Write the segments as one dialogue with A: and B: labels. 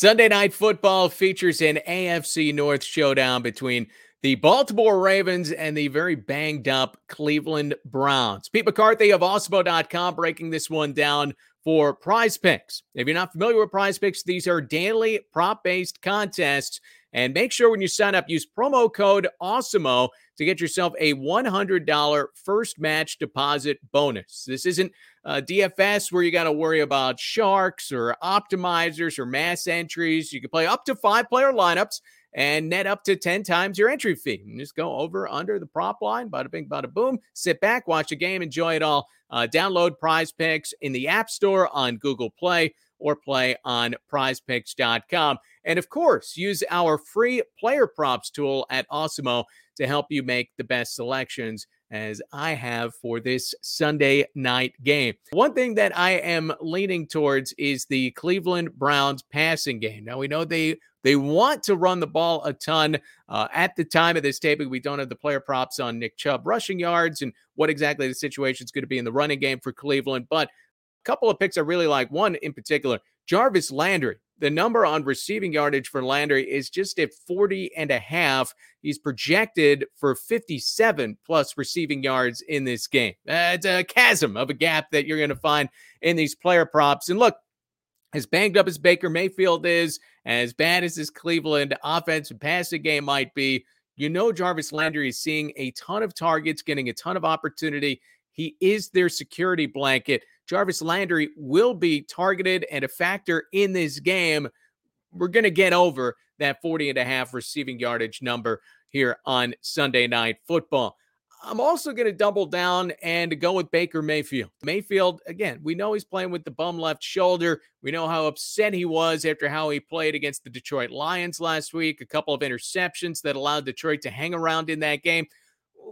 A: Sunday night football features an AFC North showdown between the Baltimore Ravens and the very banged up Cleveland Browns. Pete McCarthy of Awesemo.com breaking this one down for PrizePicks. If you're not familiar with PrizePicks, these are daily prop based contests. And make sure when you sign up, use promo code AWESEMO to get yourself a $100 first match deposit bonus. This isn't uh, DFS where you got to worry about sharks or optimizers or mass entries. You can play up to five player lineups and net up to 10 times your entry fee. And just go over under the prop line, bada bing, bada boom. Sit back, watch a game, enjoy it all. Uh, download PrizePicks in the App Store on Google Play or play on prizepicks.com. And of course, use our free player props tool at Awesemo to help you make the best selections as I have for this Sunday night game. One thing that I am leaning towards is the Cleveland Browns passing game. Now we know they they want to run the ball a ton. Uh, at the time of this taping, we don't have the player props on Nick Chubb rushing yards and what exactly the situation is going to be in the running game for Cleveland. But a couple of picks I really like. One in particular, Jarvis Landry. The number on receiving yardage for Landry is just at 40 and a half. He's projected for 57 plus receiving yards in this game. It's a chasm of a gap that you're going to find in these player props. And look, as banged up as Baker Mayfield is, as bad as this Cleveland offense and passing game might be, you know Jarvis Landry is seeing a ton of targets, getting a ton of opportunity. He is their security blanket. Jarvis Landry will be targeted and a factor in this game. We're going to get over that 40 and a half receiving yardage number here on Sunday Night Football. I'm also going to double down and go with Baker Mayfield. Mayfield, again, we know he's playing with the bum left shoulder. We know how upset he was after how he played against the Detroit Lions last week, a couple of interceptions that allowed Detroit to hang around in that game.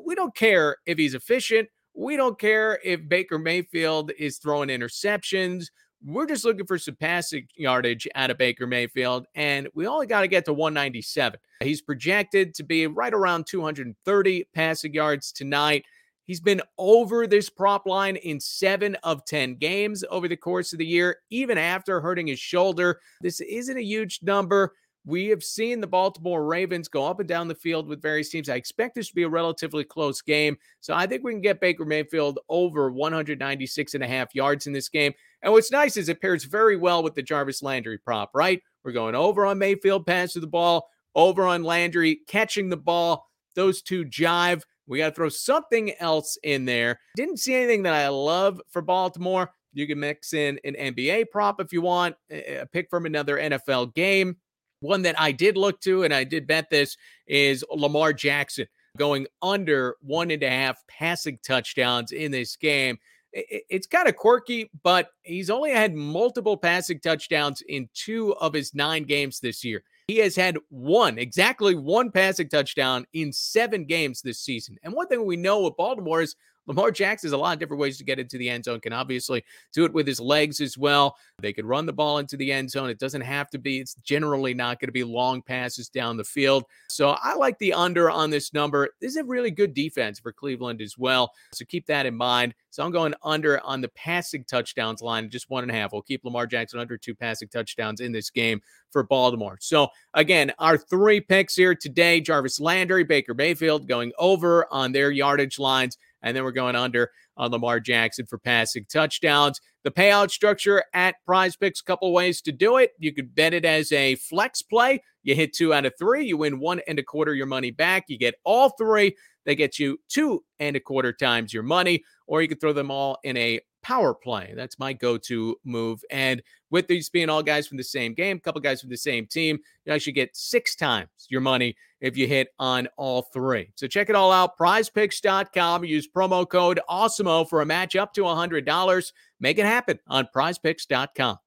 A: We don't care if he's efficient. We don't care if Baker Mayfield is throwing interceptions. We're just looking for some passing yardage out of Baker Mayfield, and we only got to get to 197. He's projected to be right around 230 passing yards tonight. He's been over this prop line in seven of 10 games over the course of the year, even after hurting his shoulder. This isn't a huge number. We have seen the Baltimore Ravens go up and down the field with various teams. I expect this to be a relatively close game. So I think we can get Baker Mayfield over 196 and a half yards in this game. And what's nice is it pairs very well with the Jarvis Landry prop, right? We're going over on Mayfield, pass to the ball, over on Landry, catching the ball. Those two jive. We got to throw something else in there. Didn't see anything that I love for Baltimore. You can mix in an NBA prop if you want, a pick from another NFL game. One that I did look to, and I did bet this, is Lamar Jackson going under one and a half passing touchdowns in this game. It's kind of quirky, but he's only had multiple passing touchdowns in two of his nine games this year. He has had one, exactly one passing touchdown in seven games this season. And one thing we know with Baltimore is Lamar Jackson has a lot of different ways to get into the end zone. Can obviously do it with his legs as well. They could run the ball into the end zone. It doesn't have to be, it's generally not going to be long passes down the field. So I like the under on this number. This is a really good defense for Cleveland as well. So keep that in mind. So I'm going under on the passing touchdowns line, just one and a half. We'll keep Lamar Jackson under two passing touchdowns in this game for Baltimore. So again, our three picks here today Jarvis Landry, Baker Mayfield going over on their yardage lines. And then we're going under on Lamar Jackson for passing touchdowns. The payout structure at PrizePicks, a couple ways to do it. You could bet it as a flex play. You hit two out of three, you win one and a quarter your money back. You get all three, they get you two and a quarter times your money, or you could throw them all in a power play. That's my go to move. And with these being all guys from the same game, a couple guys from the same team, you actually get six times your money if you hit on all three. So check it all out. Prizepicks.com. Use promo code AWESEMO for a match up to $100. Make it happen on prizepicks.com.